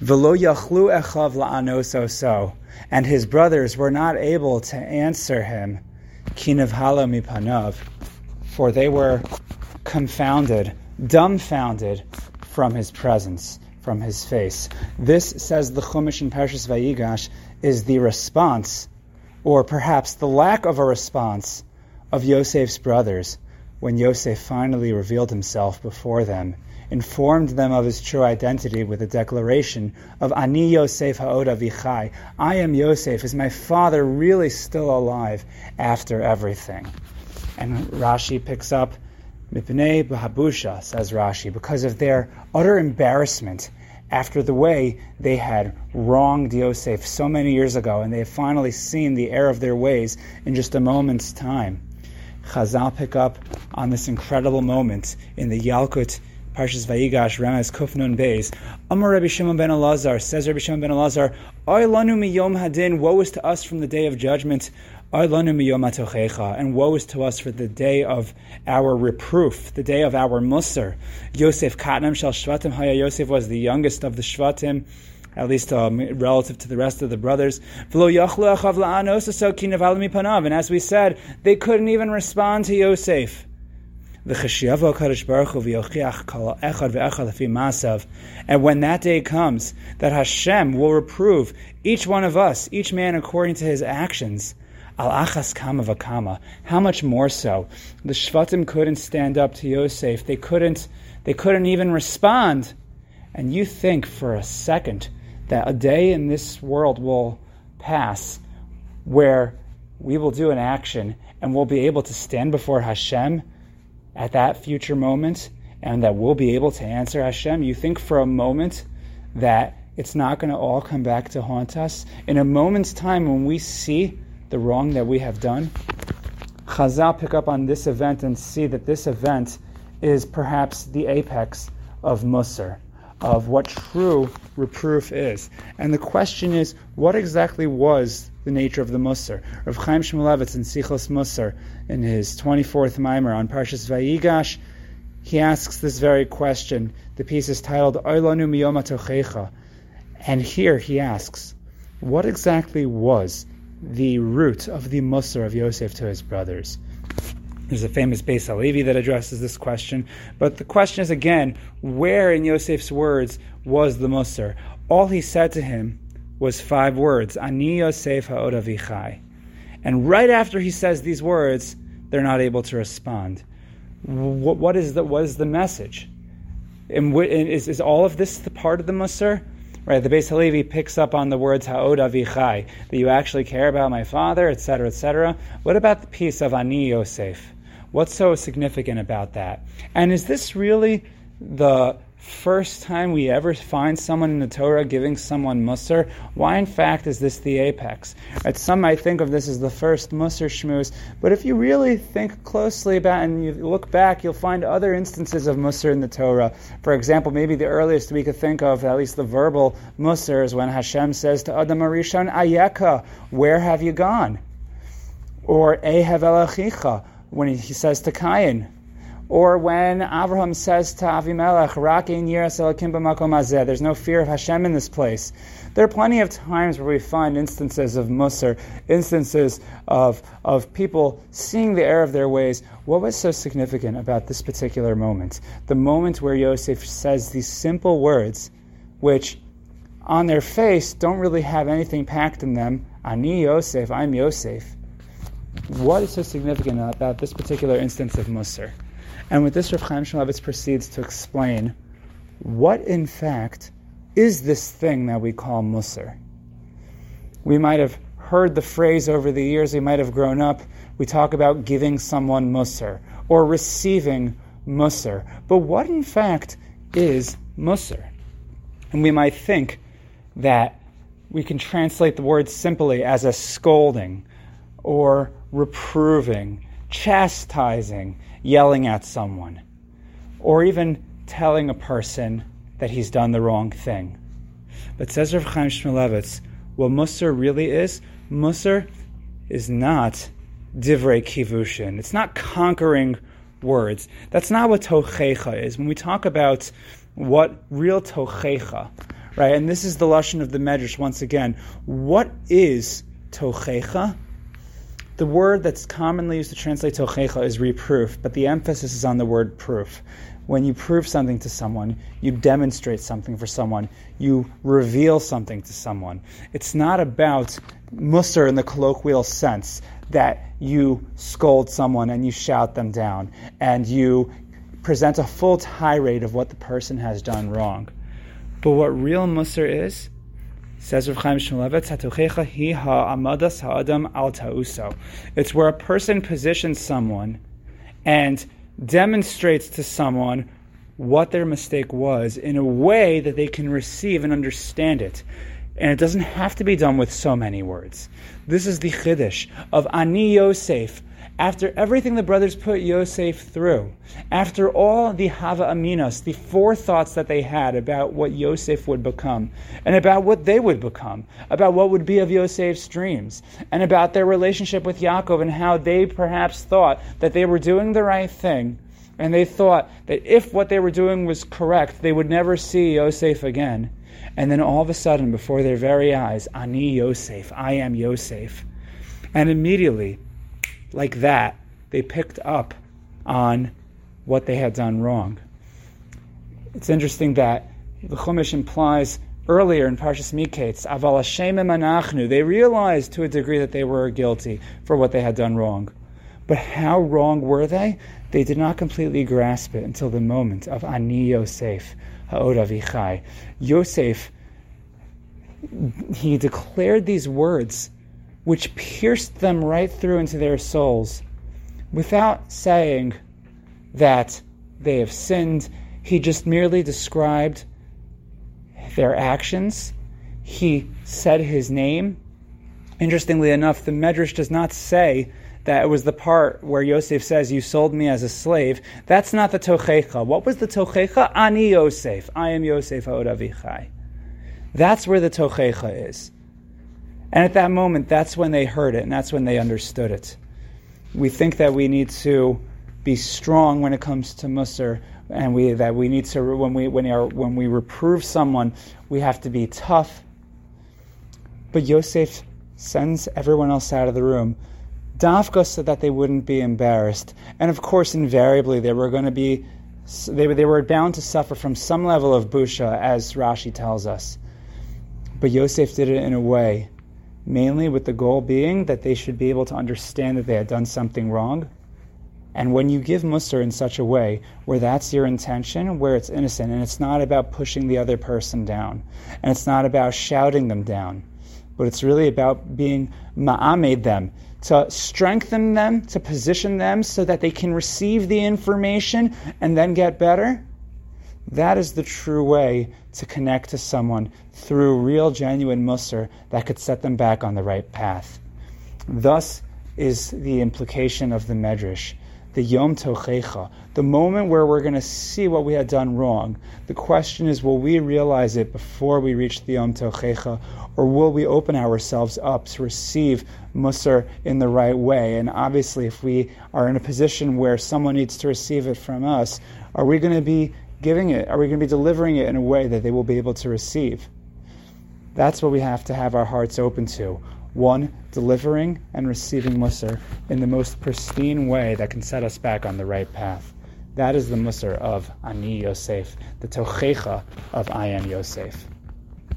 Velo yachlu echav la'anoso so, and his brothers were not able to answer him, kinav hala mipanav, for they were confounded, dumbfounded from his presence, from his face. This, says the Chumash in Parshas Vayigash, is the response, or perhaps the lack of a response, of Yosef's brothers when Yosef finally revealed himself before them, informed them of his true identity with a declaration of Ani Yosef Ha'od Avichai, I am Yosef. Is my father really still alive after everything? And Rashi picks up Mipnei Bahabusha, says Rashi, because of their utter embarrassment after the way they had wronged Yosef so many years ago, and they have finally seen the error of their ways in just a moment's time. Chazal pick up on this incredible moment in the Yalkut Parshas Vayigash Remez Kufnun Beis. Amar Rabbi Shimon ben Elazar says Rabbi Shimon ben Elazar, Oy lanu miyom hadin, woe is to us from the day of judgment. And woe is to us for the day of our reproof, the day of our musar. Yosef Katnam shall Shvatim Haya. Yosef was the youngest of the Shvatim at least um, relative to the rest of the brothers. And as we said, they couldn't even respond to Yosef. And when that day comes, that Hashem will reprove each one of us, each man according to his actions. Al achas kama v'kama. How much more so? The Shvatim couldn't stand up to Yosef. They couldn't. They couldn't even respond. And you think for a second that a day in this world will pass where we will do an action and we'll be able to stand before Hashem at that future moment and that we'll be able to answer Hashem. You think for a moment that it's not going to all come back to haunt us? In a moment's time when we see the wrong that we have done, Chazal pick up on this event and see that this event is perhaps the apex of Musar of what true reproof is. And the question is, what exactly was the nature of the Musar? Rav Chaim Shmulevitz in Sichos Mussar, in his 24th Ma'amar on Parshas Vayigash, he asks this very question. The piece is titled Oilanu Miyoma Tochecha. And here he asks, what exactly was the root of the Musar of Yosef to his brothers? There's a famous Beis Halevi that addresses this question. But the question is again, where in Yosef's words was the Musar? All he said to him was five words, Ani Yosef ha'odavichai. And right after he says these words, they're not able to respond. what, what is the what is the message? And is, is all of this the part of the Musar? Right, the Beis Halevi picks up on the words Ha'od Avichai, that you actually care about my father, etc., etc. What about the piece of Ani Yosef? What's so significant about that? And is this really the first time we ever find someone in the Torah giving someone Musar? Why, in fact, is this the apex? Right, some might think of this as the first Musar shmuz, but if you really think closely about and you look back, you'll find other instances of Musar in the Torah. For example, maybe the earliest we could think of, at least the verbal Musar, is when Hashem says to Adam HaRishon, Ayeka, where have you gone? Or Ehev Elachicha, when he says to Cain, or when Abraham says to Avimelech, There's no fear of Hashem in this place. There are plenty of times where we find instances of Musar, instances of, of people seeing the error of their ways. What was so significant about this particular moment? The moment where Yosef says these simple words, which on their face don't really have anything packed in them. Ani Yosef, I'm Yosef. What is so significant about this particular instance of Musar? And with this, Rav Chaim Shmulevitz proceeds to explain what, in fact, is this thing that we call Musar. We might have heard the phrase over the years, we might have grown up, we talk about giving someone Musar or receiving Musar. But what, in fact, is Musar? And we might think that we can translate the word simply as a scolding or reproving, chastising, yelling at someone, or even telling a person that he's done the wrong thing. But says Rav Chaim Shmulevitz, what Musar really is, Musar is not divrei kivushin. It's not conquering words. That's not what tochecha is. When we talk about what real tochecha, right? And this is the lashon of the Medrash once again. What is tochecha? The word that's commonly used to translate tochecha is reproof, but the emphasis is on the word proof. When you prove something to someone, you demonstrate something for someone, you reveal something to someone. It's not about musar in the colloquial sense that you scold someone and you shout them down and you present a full tirade of what the person has done wrong. But what real musar is, says Rav Chaim Shmulevitz, "Hatochecha hi ha'amadas ha'adam al ta'uso." It's where a person positions someone and demonstrates to someone what their mistake was in a way that they can receive and understand it. And it doesn't have to be done with so many words. This is the chiddush of Ani Yosef. After everything the brothers put Yosef through, after all the Hava Aminos, the forethoughts that they had about what Yosef would become, and about what they would become, about what would be of Yosef's dreams, and about their relationship with Yaakov and how they perhaps thought that they were doing the right thing, and they thought that if what they were doing was correct, they would never see Yosef again. And then all of a sudden, before their very eyes, Ani Yosef, I am Yosef. And immediately, like that, they picked up on what they had done wrong. It's interesting that the Chumash implies earlier in Parshas Miketz, Aval Hashem Anachnu, they realized to a degree that they were guilty for what they had done wrong. But how wrong were they? They did not completely grasp it until the moment of Ani Yosef, Ha'od Avichai. Yosef, he declared these words which pierced them right through into their souls without saying that they have sinned. He just merely described their actions. He said his name. Interestingly enough, the Medrash does not say that it was the part where Yosef says, You sold me as a slave. That's not the Tochecha. What was the Tochecha? Ani Yosef. I am Yosef Avichai. That's where the Tochecha is. And at that moment, that's when they heard it and that's when they understood it. We think that we need to be strong when it comes to Musar, and we that we need to when we when, are, when we reprove someone, we have to be tough. But Yosef sends everyone else out of the room, dafka so that they wouldn't be embarrassed. And of course, invariably, they were going to be they, they were bound to suffer from some level of busha, as Rashi tells us. But Yosef did it in a way mainly with the goal being that they should be able to understand that they had done something wrong. And when you give Musar in such a way where that's your intention, where it's innocent, and it's not about pushing the other person down, and it's not about shouting them down, but it's really about being ma'amed them, to strengthen them, to position them so that they can receive the information and then get better, that is the true way to connect to someone through real, genuine musar that could set them back on the right path. Thus is the implication of the Medrash, the Yom Tochecha, the moment where we're going to see what we had done wrong. The question is, will we realize it before we reach the Yom Tochecha, or will we open ourselves up to receive Musar in the right way? And obviously, if we are in a position where someone needs to receive it from us, are we going to be giving it? Are we going to be delivering it in a way that they will be able to receive? That's what we have to have our hearts open to. One, delivering and receiving Musar in the most pristine way that can set us back on the right path. That is the Musar of Ani Yosef, the Tochecha of I am Yosef.